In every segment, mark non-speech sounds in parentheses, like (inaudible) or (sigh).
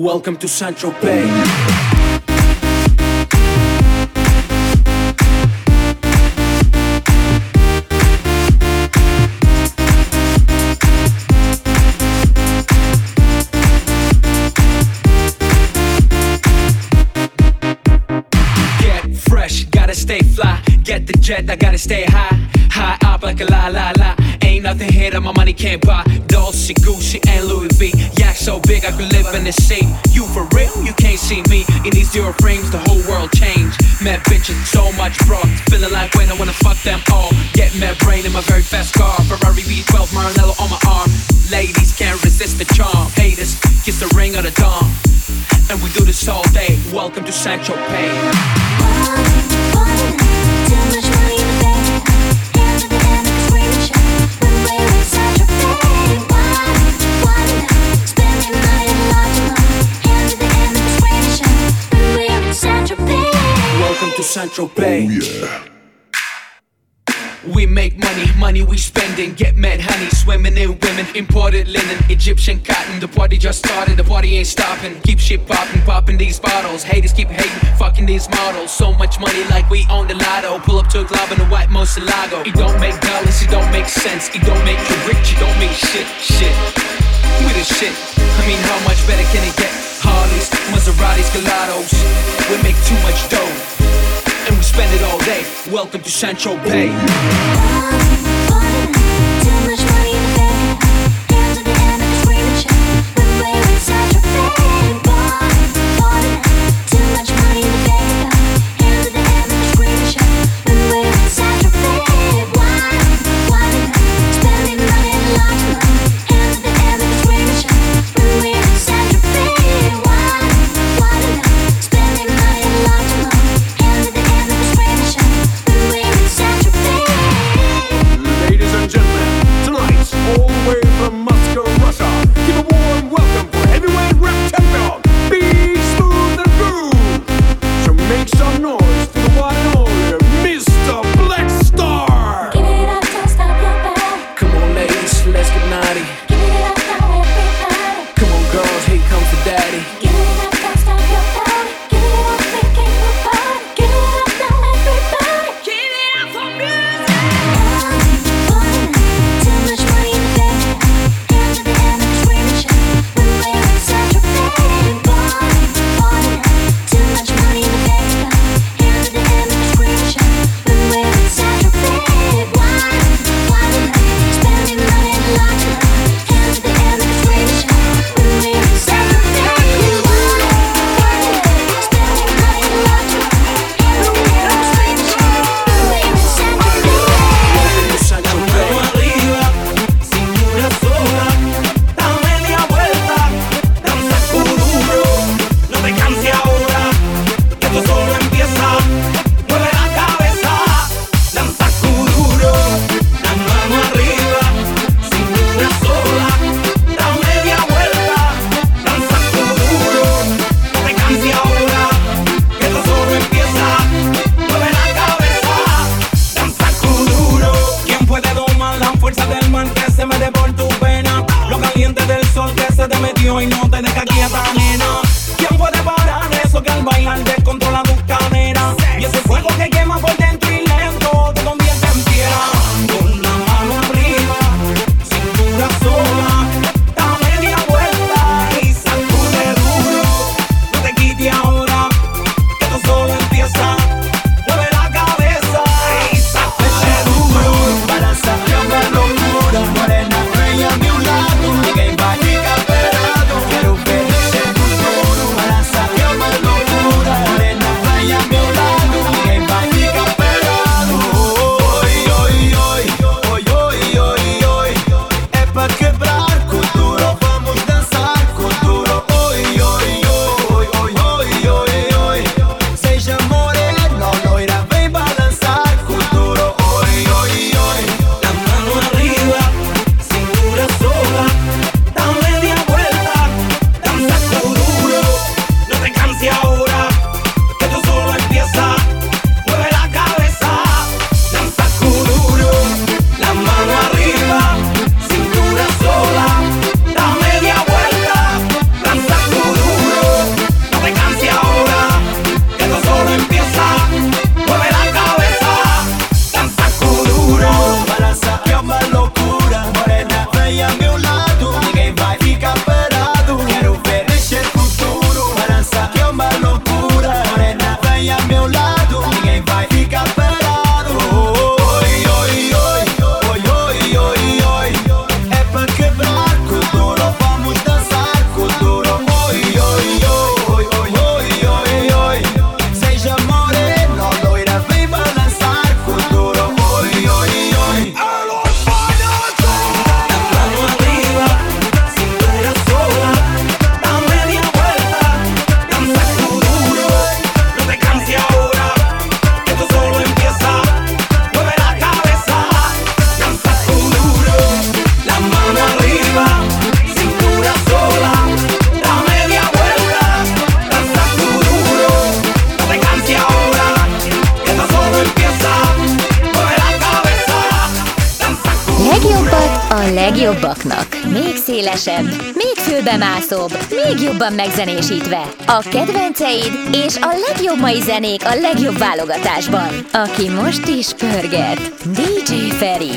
Welcome to fresh, gotta stay fly. Get the jet, I gotta stay high. High up like a la la la. Ain't nothing here that my money can't buy. Dolce, Gucci, I could live in the sea. You for real? You can't see me. In these zero frames, the whole world changed. Mad bitches, so much broad. Feeling like when I wanna fuck them all. Get mad brain in my very fast car. Ferrari V12, Maranello on my arm. Ladies can't resist the charm. Haters, kiss the ring of the dawn. And we do this all day. Welcome to St. Tropez. St. Tropez. Oh, we make money, money we spending. Get mad honey, swimming in women. Imported linen, Egyptian cotton. The party just started, the party ain't stopping. Keep shit popping, popping these bottles. Haters keep hating, fucking these models. So much money like we own the lotto. Pull up to a club in a white Murciélago. It don't make dollars, it don't make sense. It don't make you rich, it don't make shit, shit. We the shit. I mean, how much better can it get? Harleys, Maseratis, Gallardos. We make too much dough and we spend it all day. Welcome to St. Tropez. Még szélesebb, még fülbemászóbb, még jobban megzenésítve. A kedvenceid és a legjobb mai zenék a legjobb válogatásban. Aki most is pörget. DJ Feri.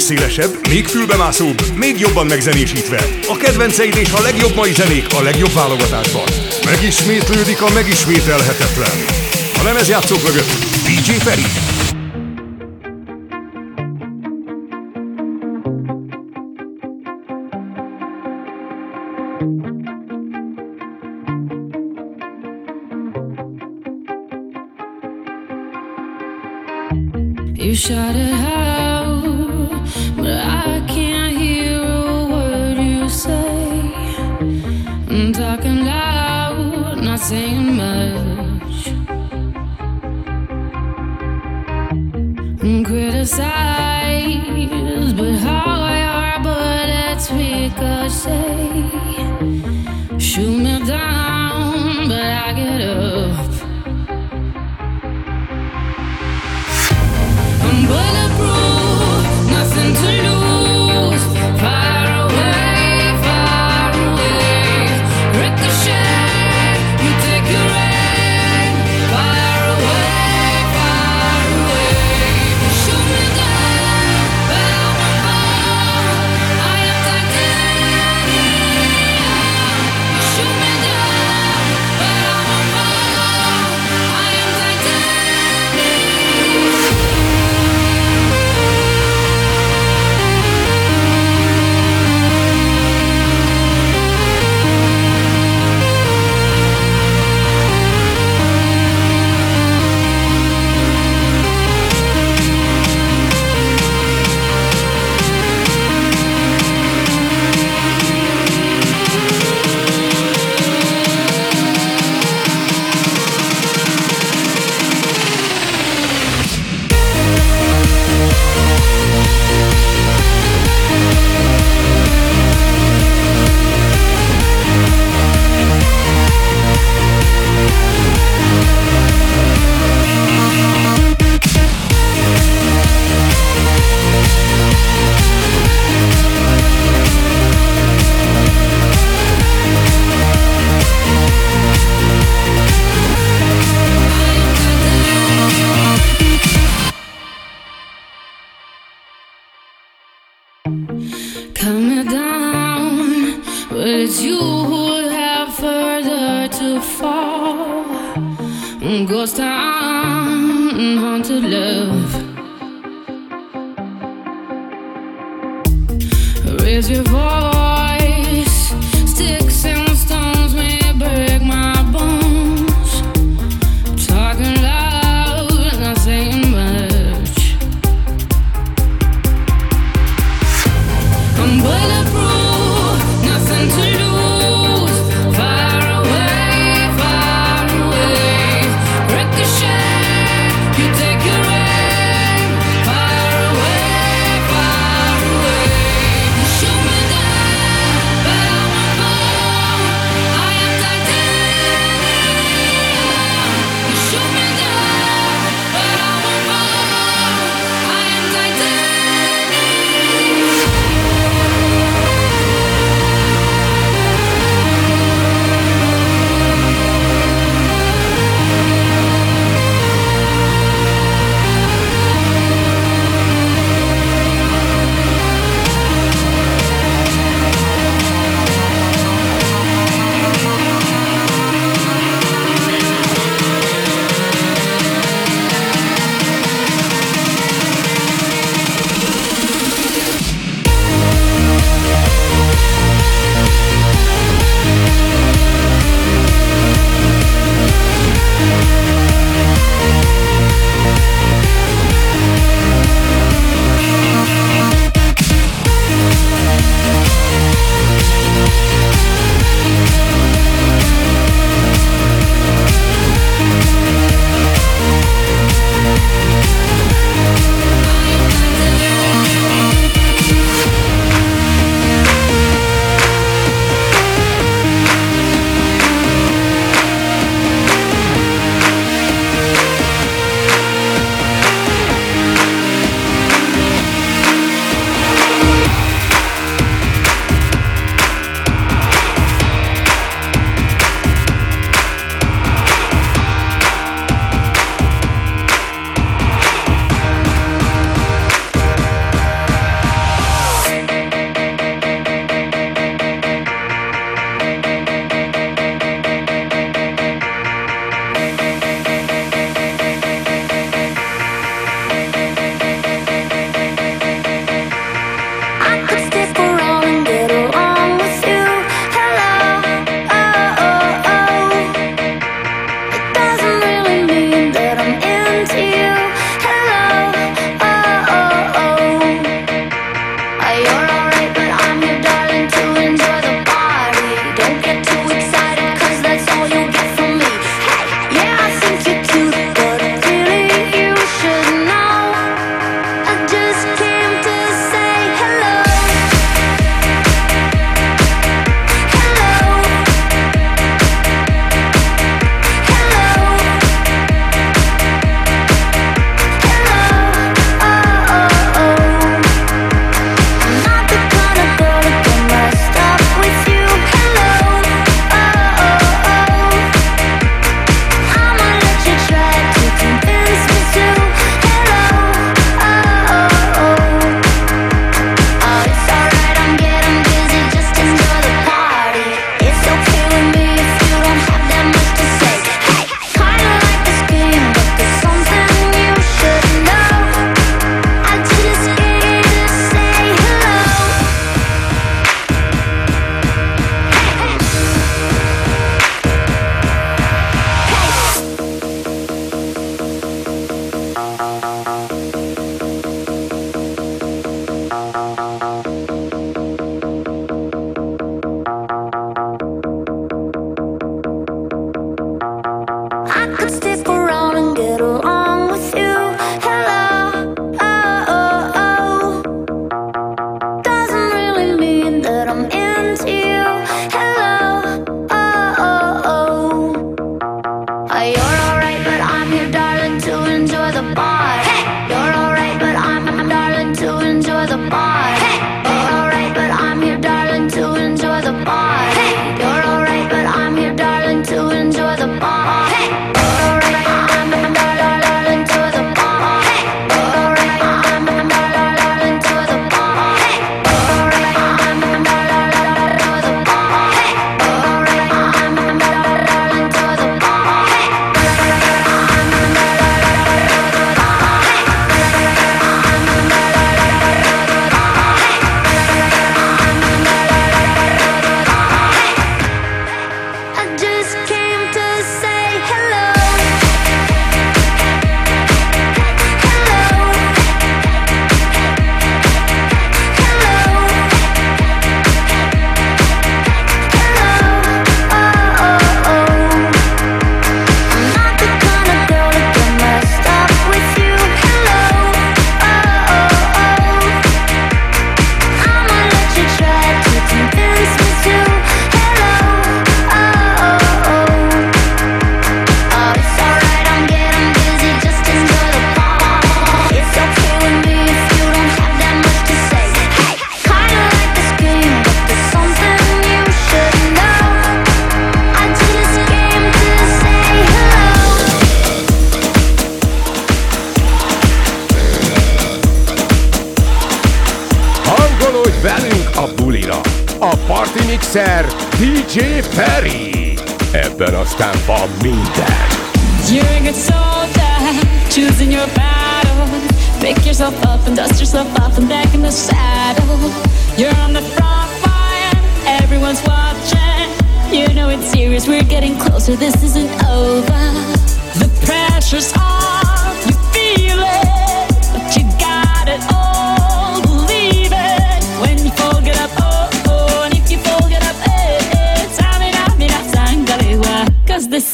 Szélesebb, még fülbemászóbb, még jobban megzenésítve. A kedvenceid és a legjobb mai zenék a legjobb válogatásban. Megismétlődik a megismételhetetlen. A lemezjátszók mögött DJ Feri. It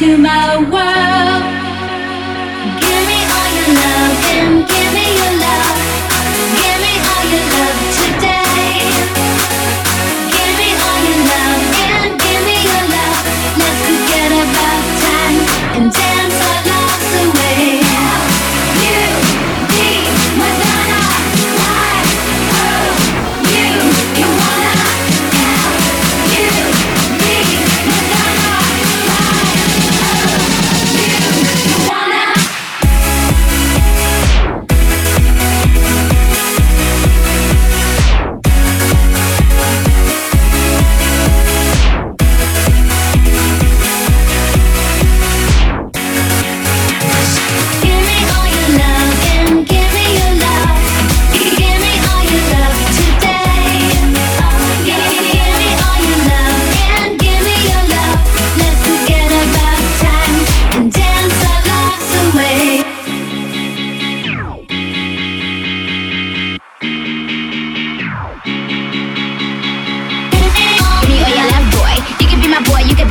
To my world.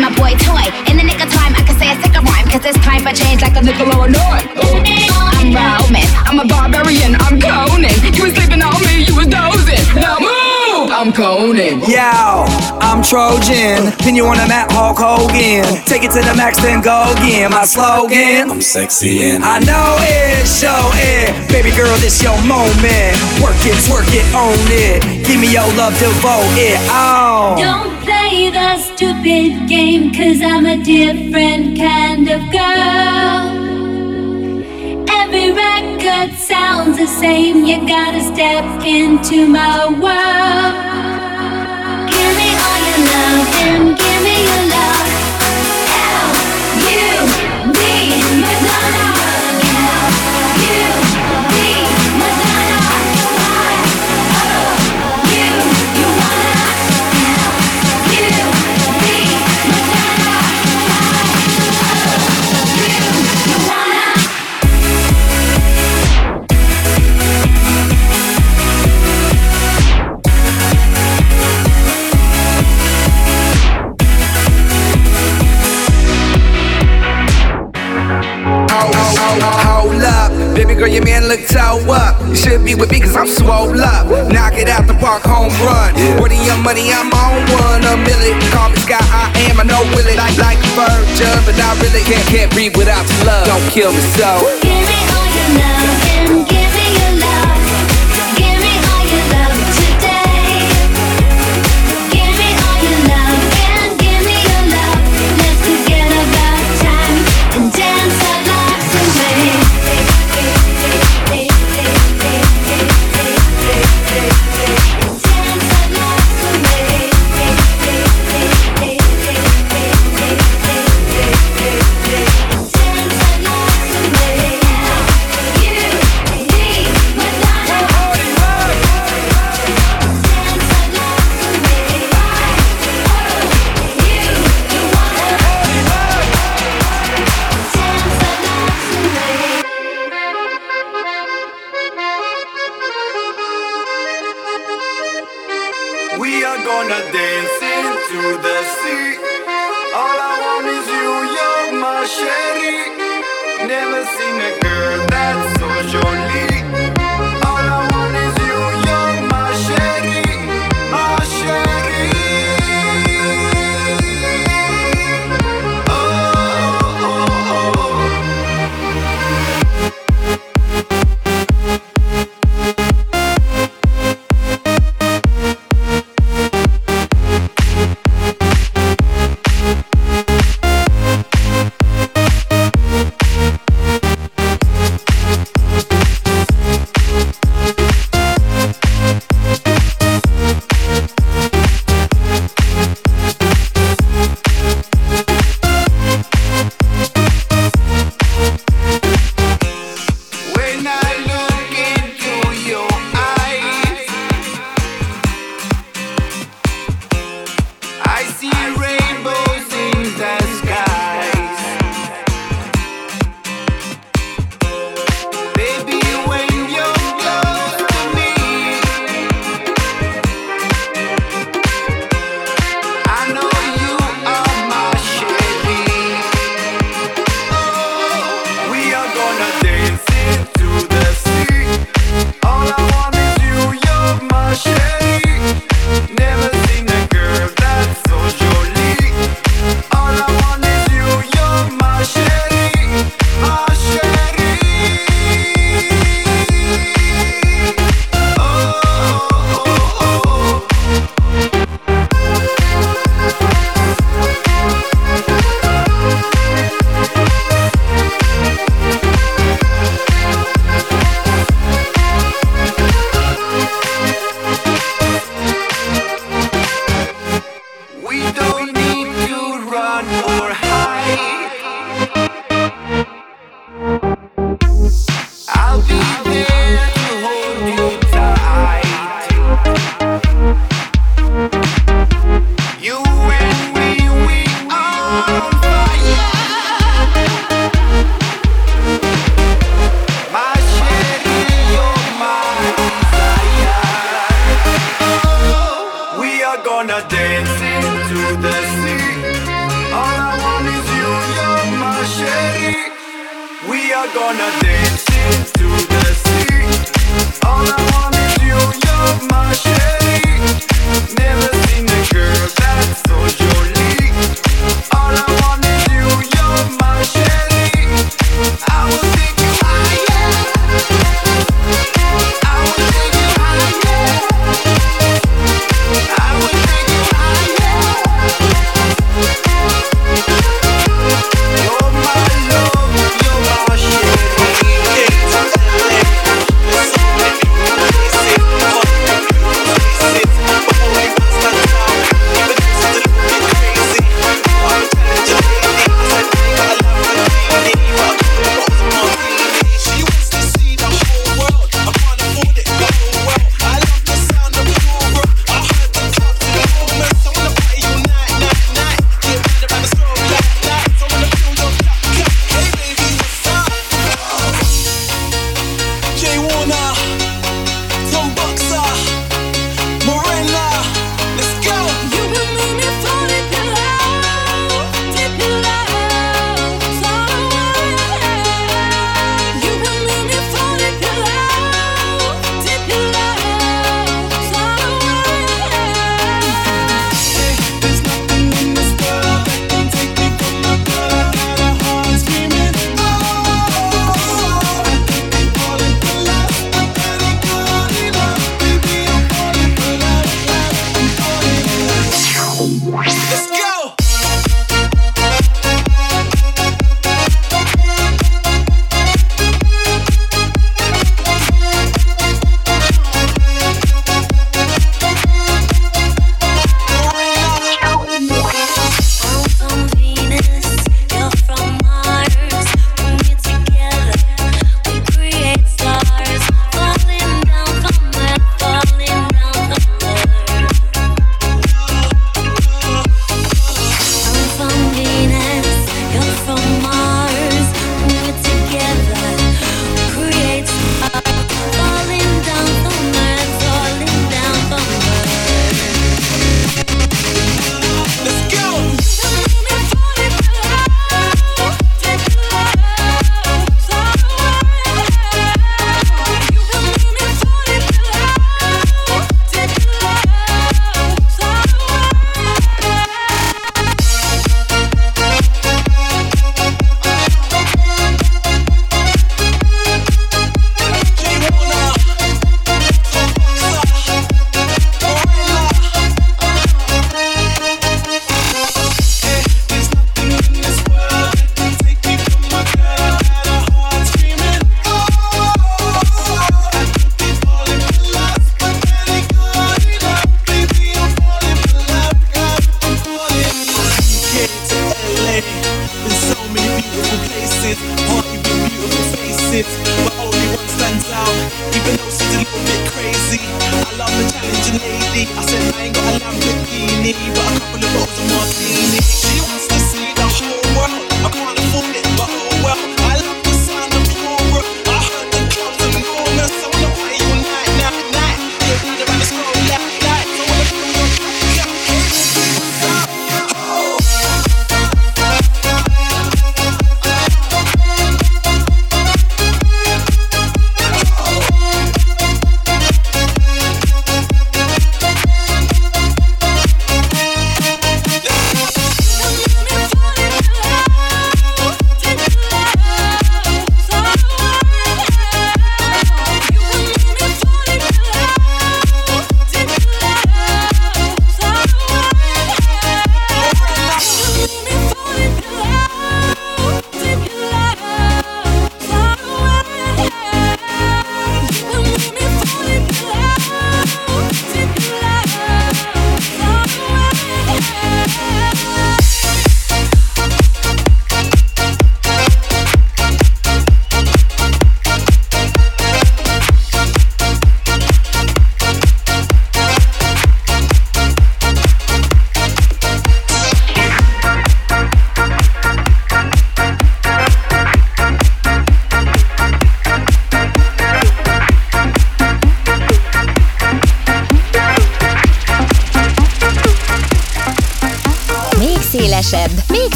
be my boy toy. In the nick of time, I can say a sick of rhyme, cause it's time for change like a nickel or I'm Roman, I'm a barbarian, I'm Conan. You was sleeping on me, you was dozing. Now move! I'm Conan. Yo, I'm Trojan. Pin you on the mat, Hulk Hogan. Take it to the max, then go again. My slogan. I'm sexy and I know it, show it. Baby girl, this your moment. Work it, work it, own it. Give me your love, devote it. all. Don't a stupid game, cause I'm a different kind of girl. Every record sounds the same, you gotta step into my world. Give me all your love and give me your love. Girl, your man look toe up. You should be with me cause I'm swole up. Knock it out the park, home run. Yeah. Where the young money, I'm on one. A million. Call me Sky, I am. I know Willie. Like, like a virgin, but I really can't, can't breathe without your love. Don't kill me so. Give me all your love.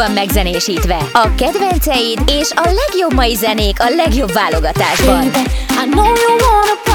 legjobban megzenésítve. A kedvenceid és a legjobb mai zenék a legjobb válogatásban. Baby, I know you wanna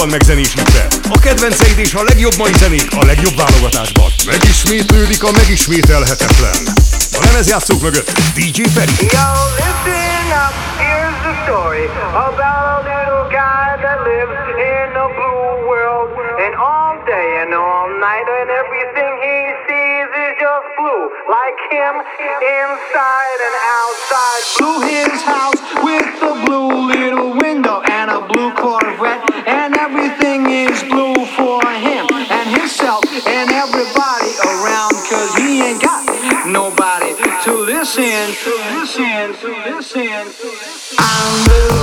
legjobban megzenésítve. A kedvenceid és a legjobb mai zenék a legjobb válogatásban. Megismétlődik a megismételhetetlen. A lemezjátszók mögött DJ Feree. Yo, listen up, here's the story about a little guy that lives in a blue world. And all day and all night and everything he sees is just blue. Like him, inside and outside. Blue his house with a blue little window and a blue Corvette. listen, listen, listen. I'm.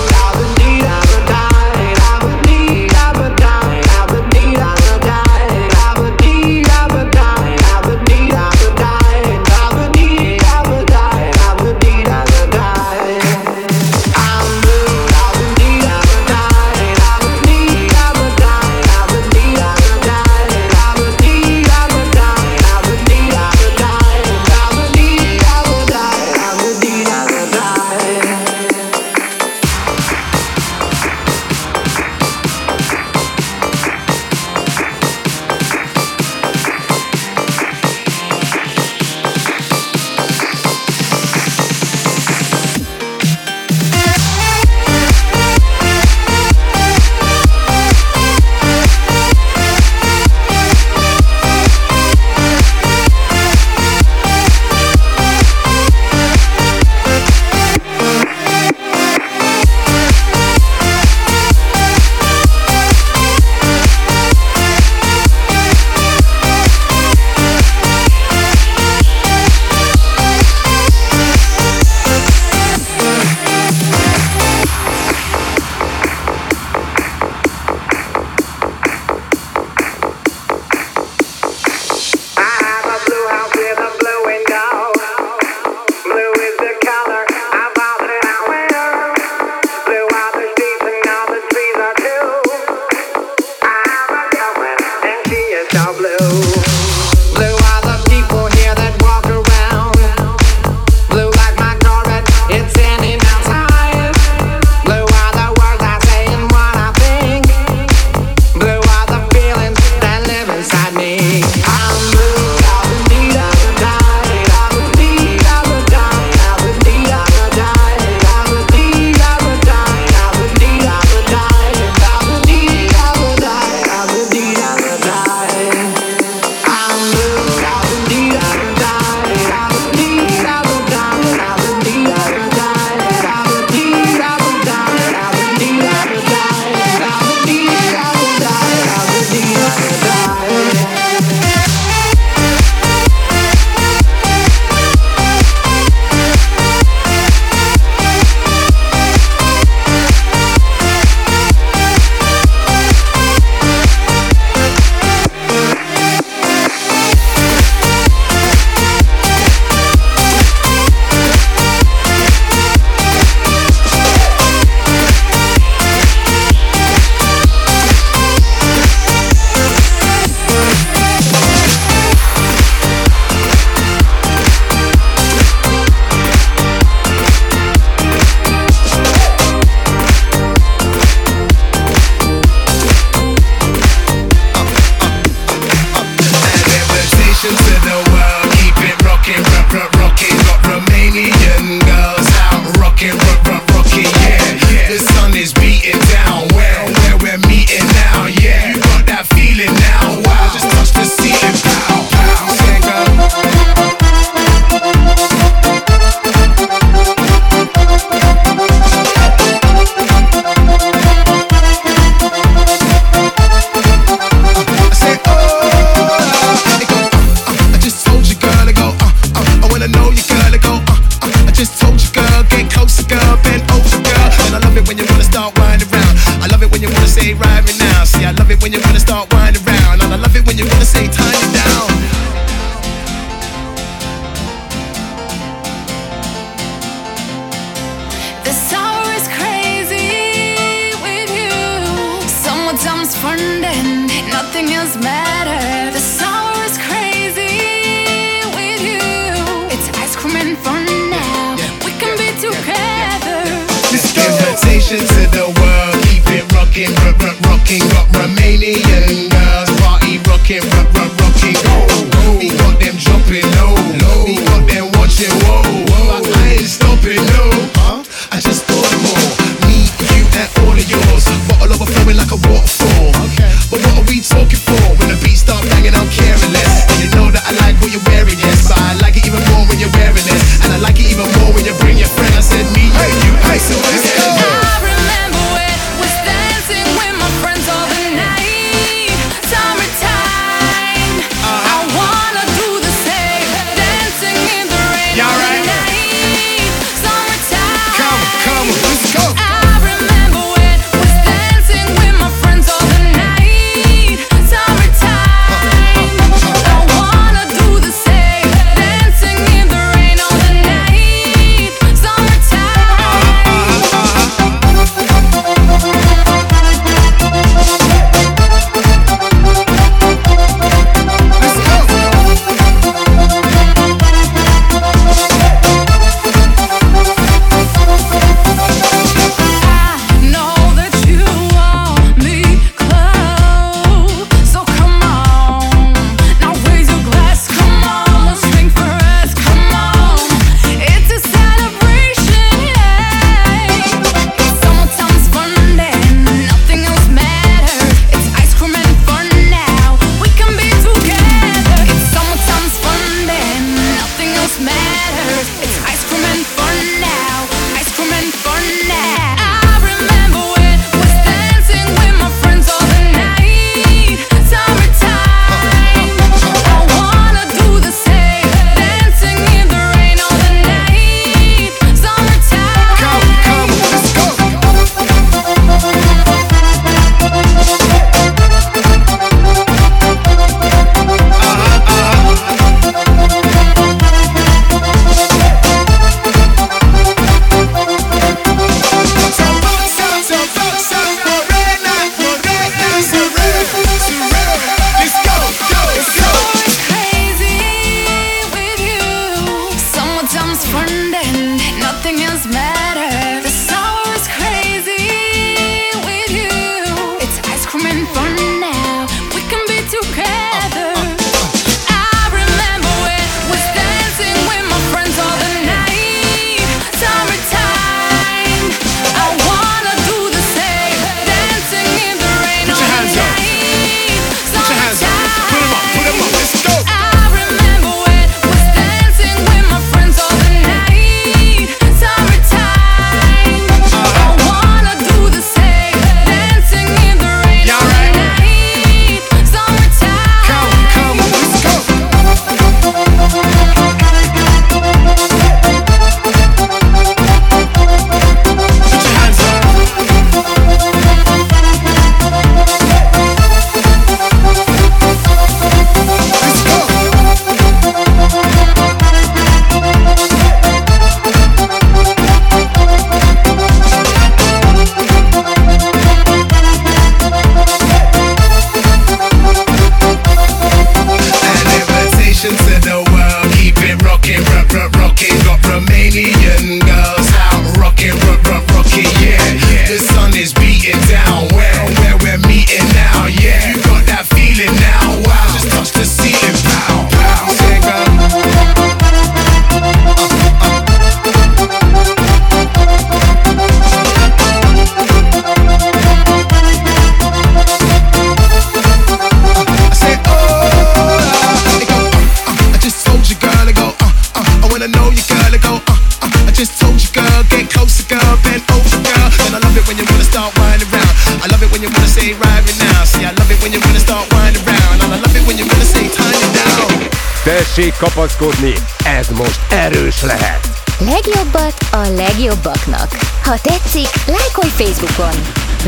tessék kapaszkodni, ez most erős lehet! Legjobbat a legjobbaknak. Ha tetszik, lájkolj Facebookon!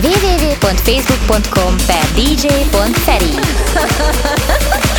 www.facebook.com per dj.feri (laughs)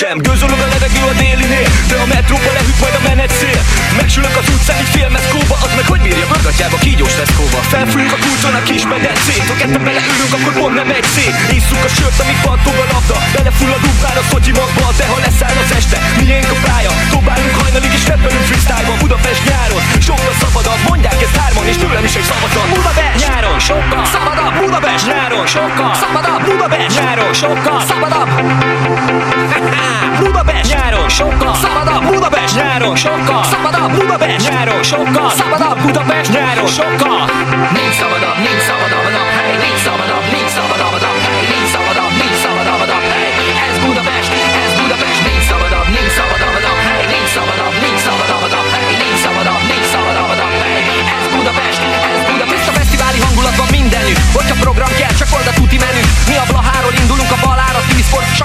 Sem. Gőzölög a levegő a délinél De a metróba lehűt majd a menet szél. Megsülök az utcán egy félmeszkóba Az meg hogy bírja bőgatjába kígyós leszkóba Felfülünk a kulcson a kis medencét Ha ketten beleülünk, akkor pont nem egy szék. Isszuk a sört, amíg pattog a labda Belefulladunk már a szotyi magba De ha leszáll az este, miénk a pálya. Dobálunk hajnalig és rappelünk freestyle-ba Budapest nyáron, sokkal szabadabb Mondják ezt hárman és tőlem is egy szavazat. Budapest nyáron, sokkal szabadabb. Budapest nyáron, sokkal szabadabb. Budapest nyáron, sokkal szabadabb sokkal szabadabb Budapest. Nyáron, sokkal szabadabb Budapest. Nyáron, sokkal szabadabb Budapest. Nyáron, sokkal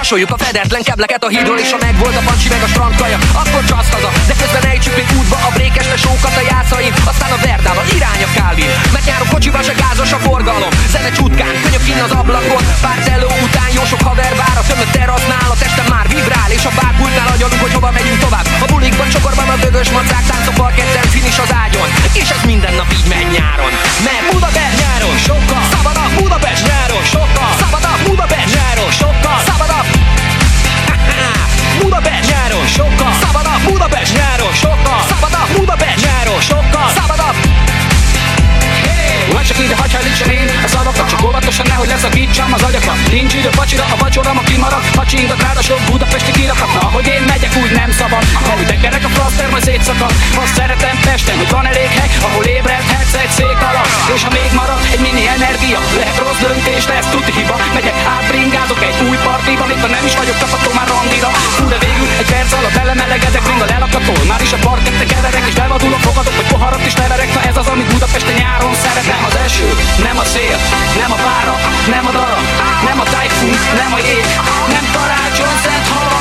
Sasoljuk a fedetlen kebleket a hídról És ha megvolt a pancsi meg a strandkaja Akkor csasz haza, de közben ejtsük útba A brékes tesókat a jászain Aztán a Verdával irány a Calvin Mert nyáron kocsival se gázos a forgalom. Zene csutkán, könyök kinn az ablakon Pár Boldog budapesti kirakatna, hogy én meg úgy nem szabad. Ha úgy tekerek a flaszter, majd szétszakad. Azt szeretem Pesten, hogy van elég hely Ahol ébredhetsz egy szék alatt. És ha még marad egy mini energia Lehet rossz döntés, lesz tuti hiba. Megyek át, bringázok egy új partiba Mikor nem is vagyok kapható már randira Fú, de végül egy perc alatt belemelegedek Ring a lelakatól, már is a parkette keverek És bevadulok, fogadok, hogy poharat is leverek. Na ez az, amit Budapesten nyáron szeretem. Az eső, nem a szél, nem a pára, nem a darab Nem a tájfun, nem a jég Nem karácsony, szent hava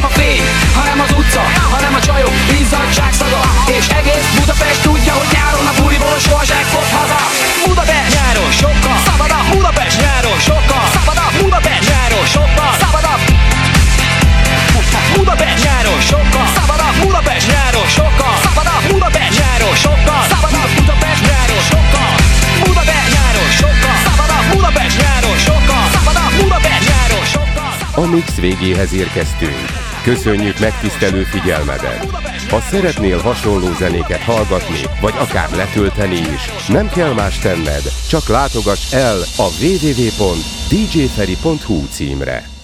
Hanem a fény, hanem az utca Hanem a csajok, izzadság szaga És egész Budapest tudja, hogy nyáron a buliból soha fog haza Budapest nyáron sokkal szabadabb Budapest nyáron sokkal szabadabb Budapest nyáron sokkal szabadabb Budapest nyáron sokkal szabadabb Budapest nyáron sokkal szabadabb Budapest nyáron sokkal szabadabb Budapest nyáron sokkal Budapest nyáron sokkal szabadabb Budapest nyáron sokkal szabadabb Budapest nyáron sokkal A mix végéhez érkeztünk. Köszönjük megtisztelő figyelmedet! Ha szeretnél hasonló zenéket hallgatni, vagy akár letölteni is, nem kell más tenned, csak látogass el a www.djferi.hu címre.